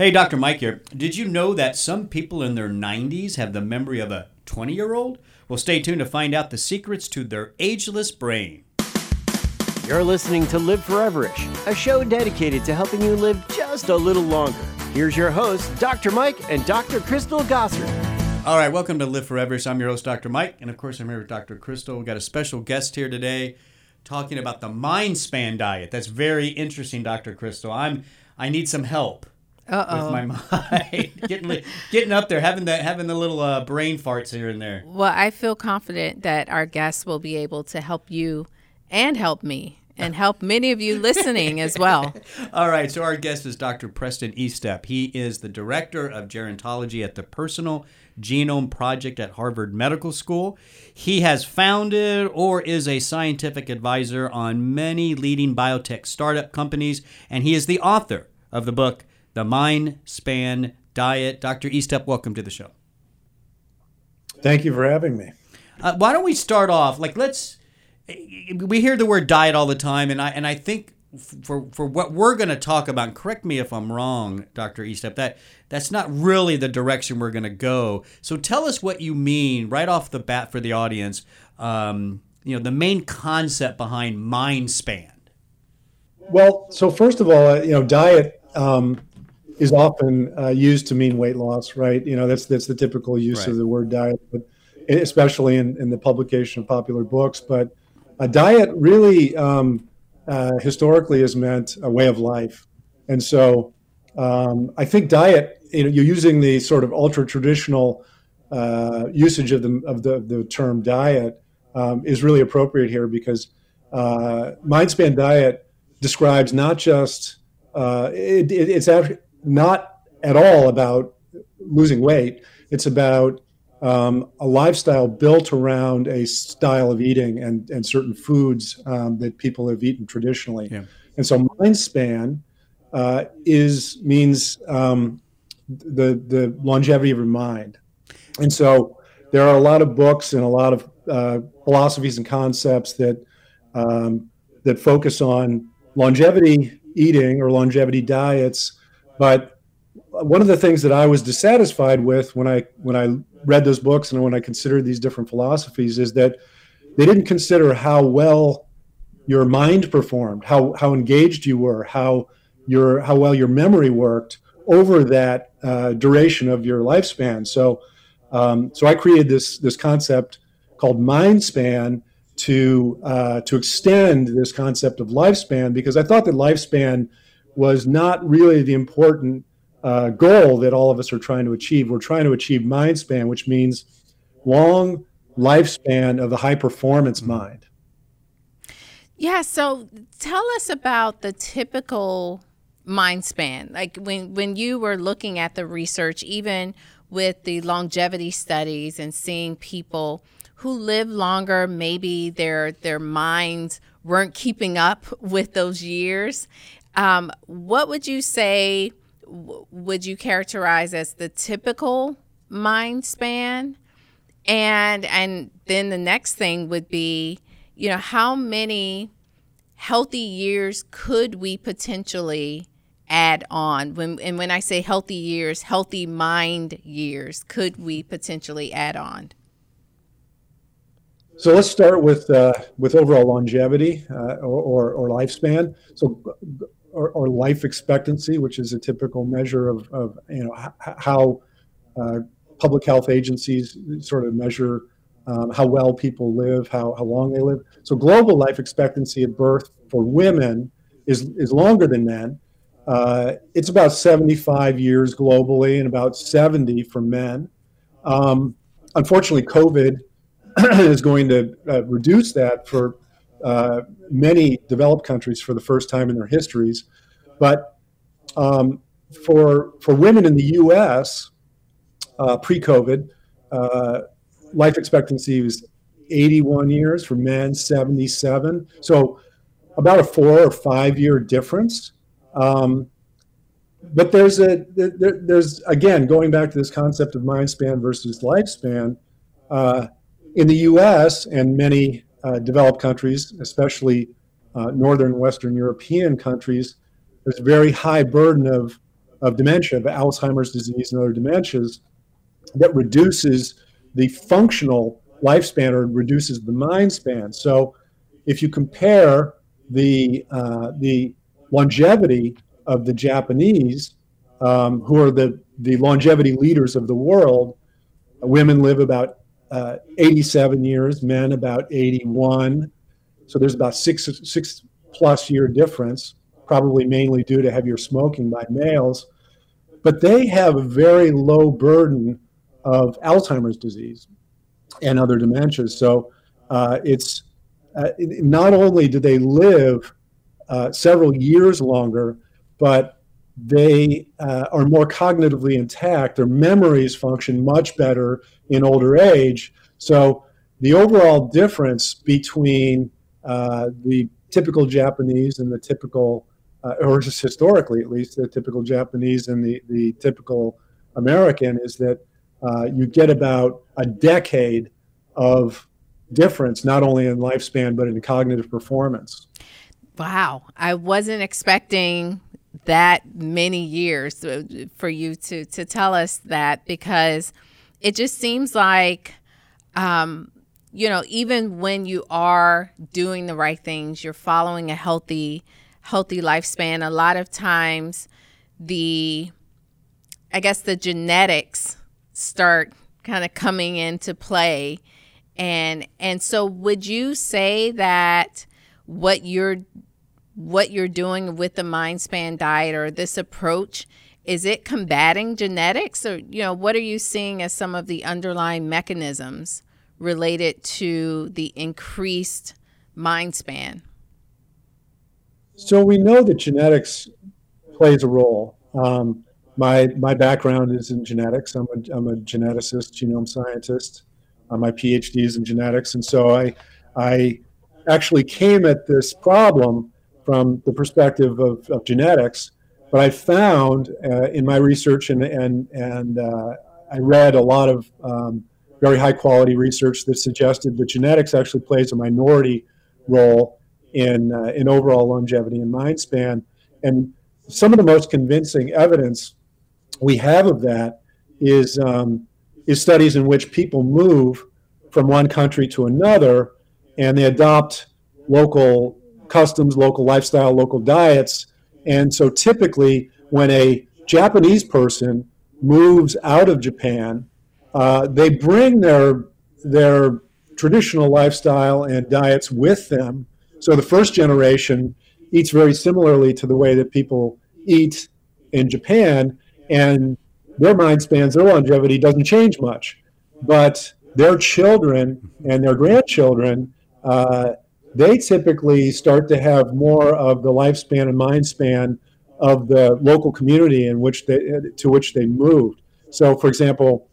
Hey, Dr. Mike here. Did you know that some people in their 90s have the memory of a 20 year old? Well, stay tuned to find out the secrets to their ageless brain. You're listening to Live Foreverish, a show dedicated to helping you live just a little longer. Here's your hosts, Dr. Mike and Dr. Crystal Gossard. All right, welcome to Live Foreverish. I'm your host, Dr. Mike, and of course, I'm here with Dr. Crystal. We've got a special guest here today talking about the mind span diet. That's very interesting, Dr. Crystal. I'm I need some help Uh-oh. with my mind, getting getting up there, having the having the little uh, brain farts here and there. Well, I feel confident that our guests will be able to help you and help me and help many of you listening as well. All right, so our guest is Dr. Preston Estep. He is the director of gerontology at the Personal Genome Project at Harvard Medical School. He has founded or is a scientific advisor on many leading biotech startup companies, and he is the author of the book, The Mind Span Diet. Dr. Estep, welcome to the show. Thank you for having me. Uh, why don't we start off? Like, let's. We hear the word diet all the time, and I and I think for for what we're going to talk about. Correct me if I'm wrong, Doctor Estep. That that's not really the direction we're going to go. So tell us what you mean right off the bat for the audience. Um, you know, the main concept behind mind span. Well, so first of all, uh, you know, diet um, is often uh, used to mean weight loss, right? You know, that's that's the typical use Right. of the word diet, but especially in, in the publication of popular books. But a diet really um, uh, historically has meant a way of life, and so um, I think diet. You know, you're using the sort of ultra traditional uh, usage of the of the, the term diet um, is really appropriate here because uh, Mindspan diet describes not just uh, it, it, it's actually not at all about losing weight. It's about um, a lifestyle built around a style of eating and, and certain foods um, that people have eaten traditionally. Yeah. And so Mindspan uh, is means um, the the longevity of your mind. And so there are a lot of books and a lot of uh, philosophies and concepts that um, that focus on longevity eating or longevity diets. But one of the things that I was dissatisfied with when I when I read those books and when I considered these different philosophies is that they didn't consider how well your mind performed, how how engaged you were, how your how well your memory worked over that uh, duration of your lifespan. So um, so I created this this concept called mind span to uh, to extend this concept of lifespan because I thought that lifespan was not really the important uh, goal that all of us are trying to achieve. We're trying to achieve mind span, which means long lifespan of the high performance mind. Yeah, so tell us about the typical mind span. Like when when you were looking at the research even with the longevity studies and seeing people who live longer, maybe their their minds weren't keeping up with those years. Um, what would you say? w- Would you characterize as the typical mind span? And and then the next thing would be, you know, how many healthy years could we potentially add on? When and when I say healthy years, healthy mind years, could we potentially add on? So let's start with uh, with overall longevity uh, or, or, or lifespan. So or, or life expectancy, which is a typical measure of, of you know h- how uh, public health agencies sort of measure um, how well people live, how, how long they live. So global life expectancy at birth for women is is longer than men. Uh, it's about 75 years globally and about 70 for men. Um, unfortunately, COVID is going to uh, reduce that for uh, many developed countries for the first time in their histories. But um, for for women in the U.S. Uh, pre-COVID, uh, life expectancy was 81 years for men, 77. So about a four or five year difference. Um, but there's a there, there's again going back to this concept of mind span versus lifespan. Uh, in the U.S. and many uh, developed countries, especially uh, northern Western European countries, there's a very high burden of of dementia, of Alzheimer's disease and other dementias, that reduces the functional lifespan or reduces the mind span. So if you compare the uh, the longevity of the Japanese, um, who are the the longevity leaders of the world, women live about uh, 87 years, men about 81. So there's about six six plus year difference, probably mainly due to heavier smoking by males. But they have a very low burden of Alzheimer's disease and other dementias. So uh, it's uh, not only do they live uh, several years longer, but they uh, are more cognitively intact. Their memories function much better in older age. So the overall difference between uh, the typical Japanese and the typical, uh, or just historically at least, the typical Japanese and the, the typical American is that uh, you get about a decade of difference, not only in lifespan, but in cognitive performance. Wow. I wasn't expecting that many years for you to, to tell us that because it just seems like, um, you know, even when you are doing the right things, you're following a healthy, healthy lifespan. A lot of times, the, I guess, the genetics start kind of coming into play and and so would you say that what you're what you're doing with the mind span diet or this approach is it combating genetics or you know what are you seeing as some of the underlying mechanisms related to the increased mind span so we know that genetics plays a role um, my my background is in genetics. I'm a, I'm a geneticist, genome scientist. Uh, my PhD is in genetics, and so I I actually came at this problem from the perspective of, of genetics. But I found uh, in my research and and and uh, I read a lot of um, very high quality research that suggested that genetics actually plays a minority role in uh, in overall longevity and mind span. And some of the most convincing evidence we have of that is um, is studies in which people move from one country to another and they adopt local customs, local lifestyle, local diets. And so typically, when a Japanese person moves out of Japan, uh, they bring their their traditional lifestyle and diets with them. So the first generation eats very similarly to the way that people eat in Japan, and their mind spans, their longevity doesn't change much. But their children and their grandchildren, uh, they typically start to have more of the lifespan and mind span of the local community in which they to which they moved. So, for example,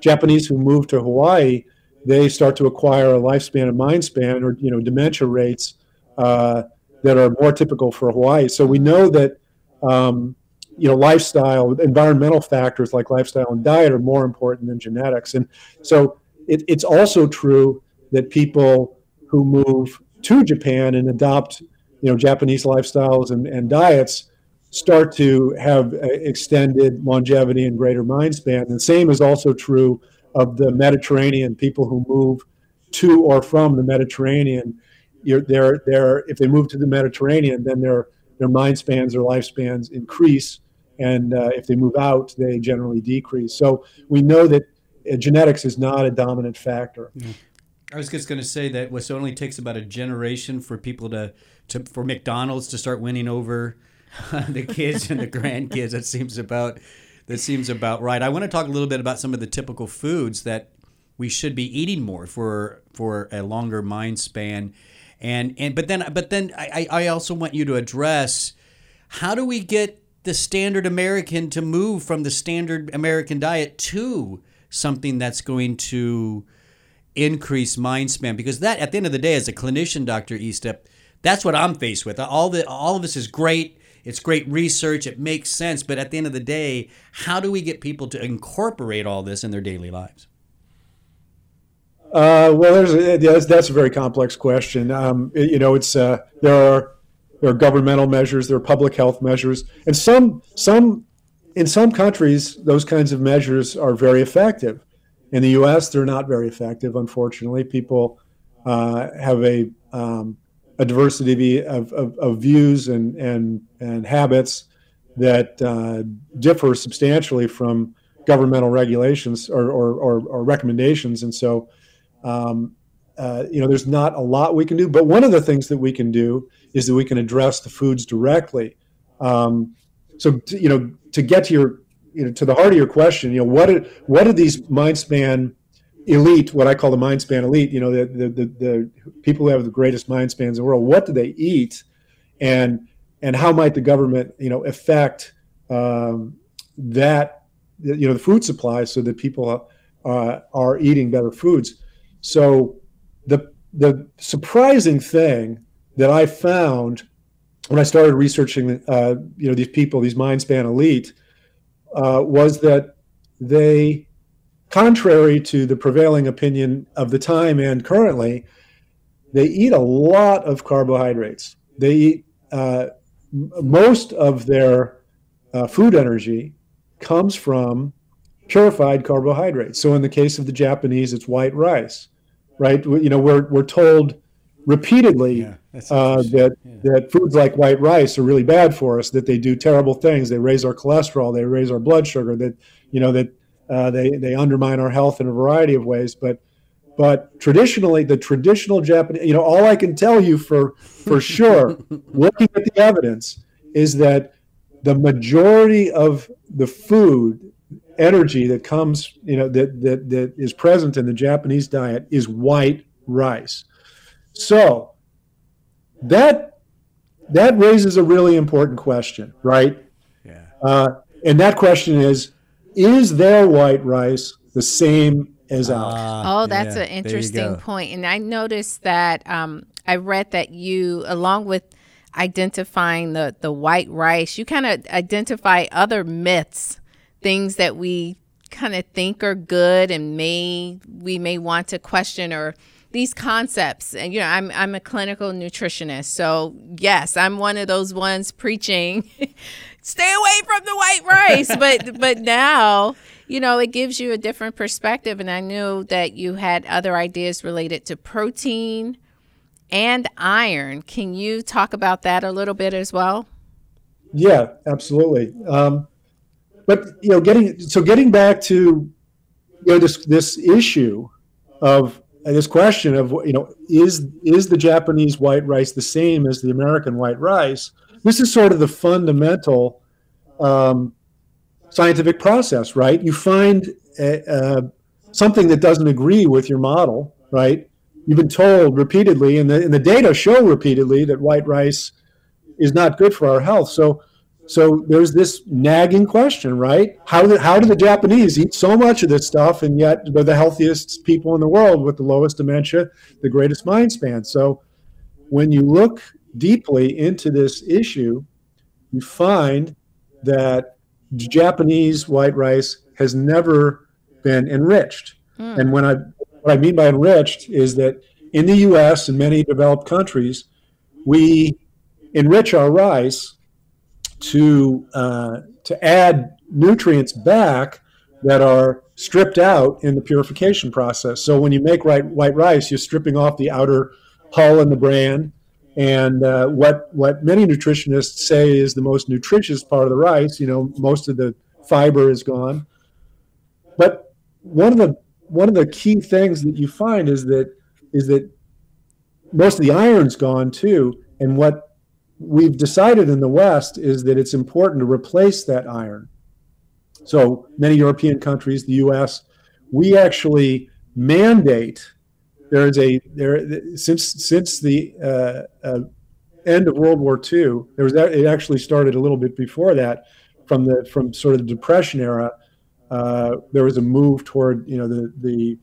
Japanese who move to Hawaii, they start to acquire a lifespan and mind span, or you know, dementia rates uh, that are more typical for Hawaii. So we know that um, you know lifestyle environmental factors like lifestyle and diet are more important than genetics and so it, it's also true that people who move to japan and adopt you know japanese lifestyles and, and diets start to have extended longevity and greater mind span and the same is also true of the mediterranean people who move to or from the mediterranean you're, they're, they're, if they move to the mediterranean then their their mind spans or lifespans increase and uh, if they move out, they generally decrease. So we know that uh, genetics is not a dominant factor. Yeah. I was just going to say that it only takes about a generation for people to, to for McDonald's to start winning over the kids and the grandkids. That seems about that seems about right. I want to talk a little bit about some of the typical foods that we should be eating more for for a longer mind span, and and but then but then I I also want you to address how do we get the standard American to move from the standard American diet to something that's going to increase mind span because that at the end of the day as a clinician Dr. Estep that's what I'm faced with all the all of this is great it's great research it makes sense but at the end of the day how do we get people to incorporate all this in their daily lives uh, well, there's, that's, that's a very complex question. Um, you know, it's uh, there are there are governmental measures, there are public health measures, and some some in some countries, those kinds of measures are very effective. In the U.S., they're not very effective. Unfortunately, people uh, have a um, a diversity of, of, of, views and, and, and habits that uh, differ substantially from governmental regulations or, or, or, or recommendations. And so, um, uh, you know, there's not a lot we can do. But one of the things that we can do is that we can address the foods directly. Um, so, to, you know, to get to your, you know, to the heart of your question, you know, what are, what are these MindSpan elite, what I call the MindSpan elite, you know, the, the, the, the people who have the greatest mind spans in the world, what do they eat? And, and how might the government, you know, affect um, that, you know, the food supply so that people uh, are eating better foods. So the, the surprising thing that I found when I started researching, uh, you know, these people, these MindSpan elite, uh, was that they contrary to the prevailing opinion of the time and currently, they eat a lot of carbohydrates. They eat uh, most of their uh, food energy comes from purified carbohydrates. So in the case of the Japanese, it's white rice, right? You know, we're we're told repeatedly yeah, uh, that yeah. that foods like white rice are really bad for us. That they do terrible things. They raise our cholesterol. They raise our blood sugar. That you know that uh, they they undermine our health in a variety of ways. But but traditionally, the traditional Japanese, you know, all I can tell you for for sure, looking at the evidence, is that the majority of the food energy that comes, you know, that that that is present in the Japanese diet is white rice. So that that raises a really important question, right? Yeah. Uh, and that question is is their white rice the same as ours? Uh, oh, that's yeah, an interesting point. And I noticed that um, I read that you, along with identifying the, the white rice, you kind of identify other myths, things that we kind of think are good and may we may want to question or these concepts and you know I'm I'm a clinical nutritionist so yes I'm one of those ones preaching stay away from the white rice. but but now, you know, it gives you a different perspective. And I knew that you had other ideas related to protein and iron. Can you talk about that a little bit as well? Yeah, absolutely. Um, but you know, getting so getting back to you know this this issue of this question of you know is is the Japanese white rice the same as the American white rice? This is sort of the fundamental um, scientific process, right? You find a, a, something that doesn't agree with your model, right? You've been told repeatedly, and the, and the data show repeatedly that white rice is not good for our health. So, so there's this nagging question, right? How do, how do the Japanese eat so much of this stuff, and yet they're the healthiest people in the world with the lowest dementia, the greatest mind span? So, when you look deeply into this issue, you find that Japanese white rice has never been enriched. Mm. And when I what I mean by enriched is that in the U.S. and many developed countries, we enrich our rice to uh, to add nutrients back that are stripped out in the purification process. So when you make white, white rice, you're stripping off the outer hull and the bran, and uh, what what many nutritionists say is the most nutritious part of the rice, you know, most of the fiber is gone. But one of the one of the key things that you find is that is that most of the iron's gone too. And what we've decided in the West is that it's important to replace that iron. So many European countries, the U.S., we actually mandate there is a there since since the uh, uh, end of World War II. There was that, it actually started a little bit before that, from the from sort of the Depression era. Uh, there was a move toward you know the the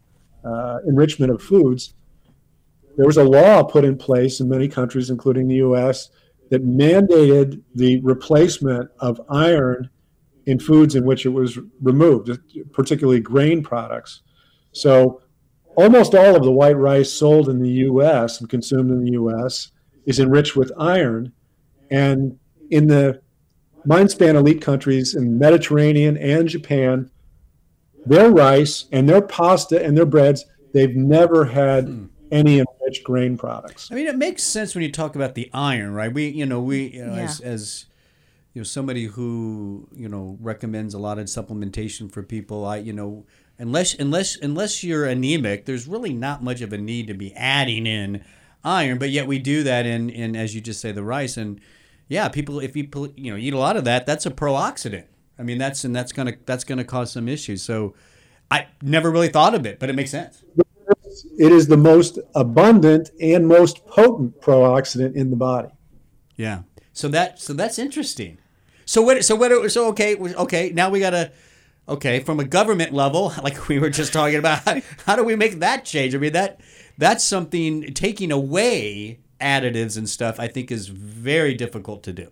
uh, enrichment of foods. There was a law put in place in many countries, including the U.S., that mandated the replacement of iron in foods in which it was removed, particularly grain products. So almost all of the white rice sold in the U.S. and consumed in the U.S. is enriched with iron, and in the Mindspan elite countries in Mediterranean and Japan, their rice and their pasta and their breads, they've never had hmm. Any enriched grain products. I mean, it makes sense when you talk about the iron, right? We, you know, we, you know, yeah. as, as you know, somebody who you know recommends a lot of supplementation for people, I, you know, unless unless unless you're anemic, there's really not much of a need to be adding in iron. But yet we do that in in as you just say the rice and yeah, people if you you know eat a lot of that, that's a pro-oxidant. I mean that's and that's gonna that's gonna cause some issues. So I never really thought of it, but it makes sense. It is the most abundant and most potent pro-oxidant in the body. Yeah. So that so that's interesting. So what so what so okay okay now we gotta okay from a government level like we were just talking about how do we make that change? I mean that that's something taking away additives and stuff I think is very difficult to do.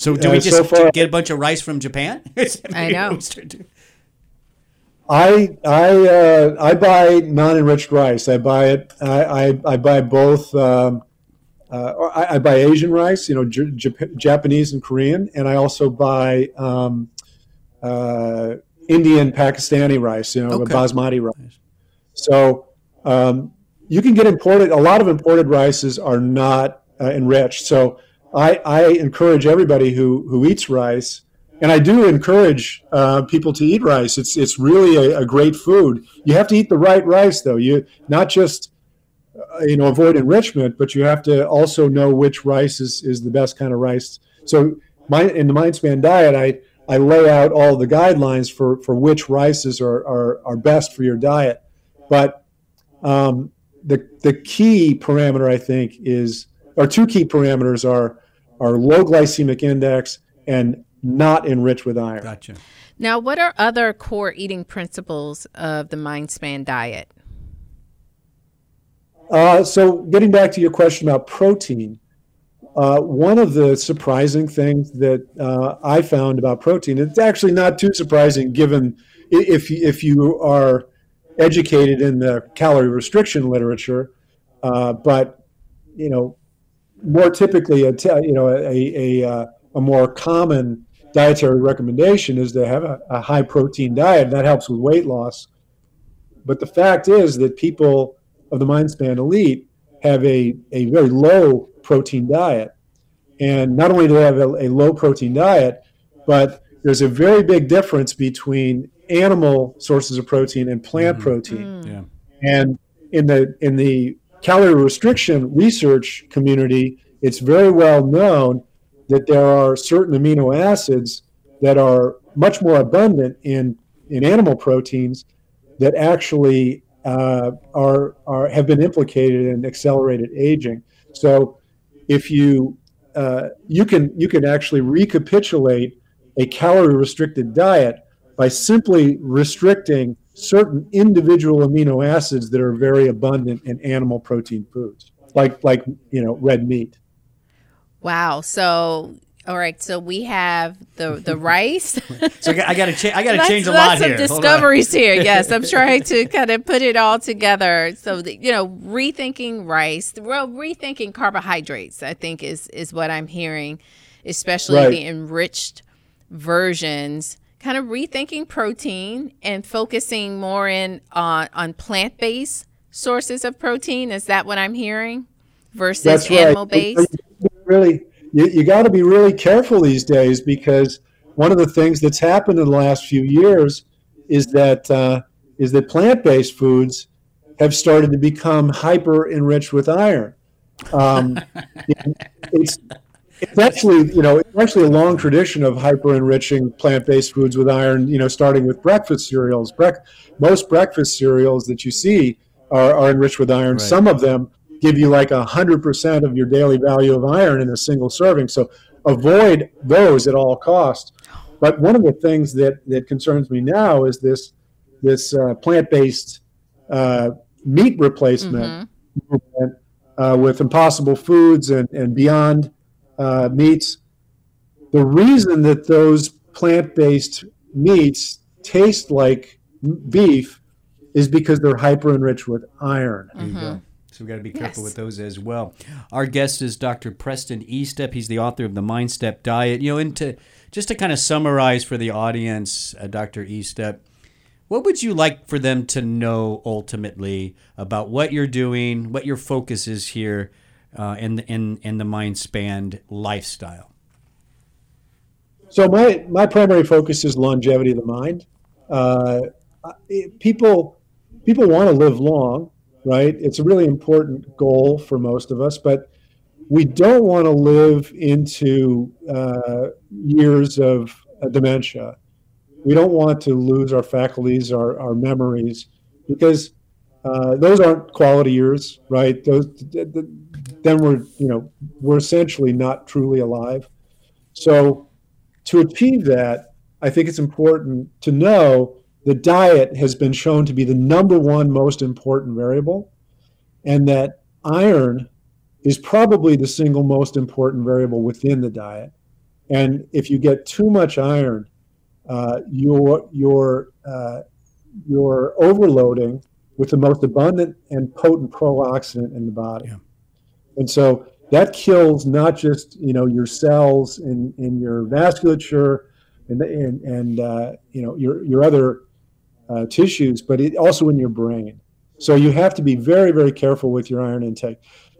So do uh, we just so far, get a bunch of rice from Japan? I know. I I uh, I buy non-enriched rice. I buy it. I I, I buy both. Um, uh, I, I, buy Asian rice, you know, J- J- Japanese and Korean, and I also buy um, uh, Indian Pakistani rice, you know, okay. basmati rice. So um, you can get imported. A lot of imported rices are not uh, enriched. So I, I, encourage everybody who who eats rice, and I do encourage uh, people to eat rice. It's it's really a, a, great food. You have to eat the right rice, though. You not just uh, you know avoid enrichment, but you have to also know which rice is, is the best kind of rice. So my in the Mindspan diet, I I lay out all the guidelines for for which rices are are, are best for your diet, but um, the the key parameter I think is or two key parameters are are low glycemic index and not enriched with iron. Gotcha. Now, what are other core eating principles of the Mindspan diet? Uh, so, getting back to your question about protein, uh, one of the surprising things that uh, I found about protein, it's actually not too surprising given if if you are educated in the calorie restriction literature, uh, but you know, more typically, a you know, a, a, uh, a more common dietary recommendation is to have a, a high protein diet. That helps with weight loss. But the fact is that people of the Mindspan elite have a, a very low protein diet. And not only do they have a, a low protein diet, but there's a very big difference between animal sources of protein and plant mm-hmm. protein. Mm. Yeah. And in the in the calorie restriction research community, it's very well known that there are certain amino acids that are much more abundant in in animal proteins that actually uh, are are have been implicated in accelerated aging. So, if you uh, you can you can actually recapitulate a calorie restricted diet by simply restricting certain individual amino acids that are very abundant in animal protein foods, like like you know red meat. Wow. So all right, so we have the the rice. so I got to cha- I got to change a lot here. Some discoveries here. Yes, I'm trying to kind of put it all together. So the, you know, rethinking rice, well, rethinking carbohydrates. I think is is what I'm hearing, especially right. the enriched versions kind of rethinking protein and focusing more in on on plant based sources of protein. Is that what I'm hearing? Versus That's animal based. Really, you, you got to be really careful these days because one of the things that's happened in the last few years is that uh, is that plant based foods have started to become hyper enriched with iron. Um, it's it's actually, you know, it's actually a long tradition of hyper enriching plant based foods with iron. You know, starting with breakfast cereals. Bre- most breakfast cereals that you see are, are enriched with iron. Right. Some of them give you like a hundred percent of your daily value of iron in a single serving. So avoid those at all costs. But one of the things that that concerns me now is this this uh, plant based uh, meat replacement mm-hmm. movement uh, with Impossible Foods and and Beyond uh, meats. The reason that those plant based meats taste like beef is because they're hyper enriched with iron. Mm-hmm. So we've got to be careful Yes. with those as well. Our guest is Dr. Preston Estep. He's the author of the Mind Step Diet. You know, and to just to kind of summarize for the audience, uh, Dr. Estep, what would you like for them to know ultimately about what you're doing, what your focus is here, uh, in the, in in the Mind Spanned lifestyle? So my my primary focus is longevity of the mind. Uh, it- people people want to live long, right? It's a really important goal for most of us, but we don't want to live into uh, years of uh, dementia. We don't want to lose our faculties, our, our memories, because uh, those aren't quality years, right? Those th- th- then we're you know we're essentially not truly alive. So to achieve that, I think it's important to know the diet has been shown to be the number one most important variable, and that iron is probably the single most important variable within the diet. And if you get too much iron, uh, you're you're uh, you're overloading with the most abundant and potent pro-oxidant in the body. Yeah. And so that kills not just you know your cells in, in your vasculature and and, and uh, you know your your other uh, tissues, but it also in your brain. So you have to be very very careful with your iron intake.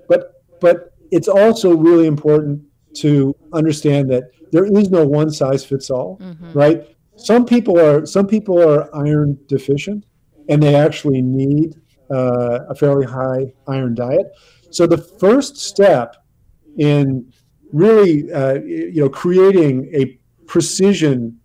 But but it's also really important to understand that there is no one size fits all, Mhm. right? Some people are some people are iron deficient, and they actually need uh, a fairly high iron diet. So the first step in really, uh, you know, creating a precision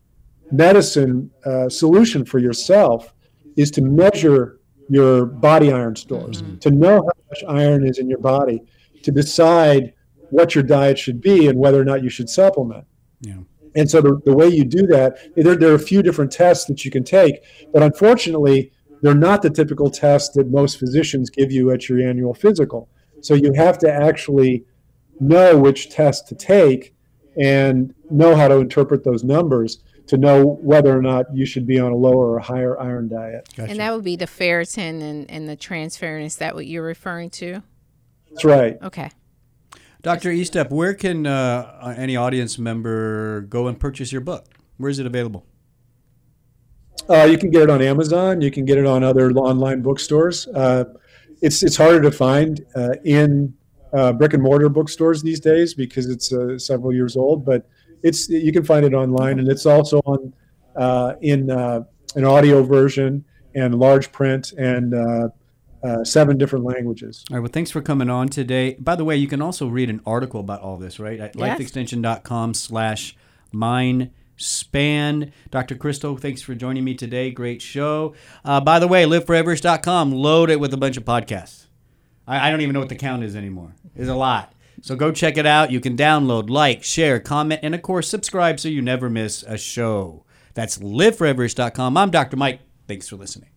medicine uh, solution for yourself is to measure your body iron stores, to know how much iron is in your body, to decide what your diet should be and whether or not you should supplement. Yeah. And so the, the way you do that, there, there are a few different tests that you can take, but unfortunately, they're not the typical tests that most physicians give you at your annual physical. So you have to actually know which test to take and know how to interpret those numbers to know whether or not you should be on a lower or higher iron diet. Gotcha. And that would be the ferritin and, and the transferrin. Is that what you're referring to? That's right. Okay. Dr. Estep, where can uh, any audience member go and purchase your book? Where is it available? Uh, you can get it on Amazon. You can get it on other online bookstores. Uh, it's it's harder to find uh, in uh, brick and mortar bookstores these days because it's uh, several years old. But it's you can find it online, and it's also on uh, in uh, an audio version and large print and uh, uh, seven different languages. All right. Well, thanks for coming on today. By the way, you can also read an article about all this, right? At Yes. lifeextension.com slash mind span. Dr. Crystal, thanks for joining me today. Great show. Uh, by the way, liveforeverish.com, load it with a bunch of podcasts. I, I don't even know what the count is anymore. There's a lot. So go check it out. You can download, like, share, comment, and of course, subscribe so you never miss a show. That's liveforeverish.com. I'm Dr. Mike. Thanks for listening.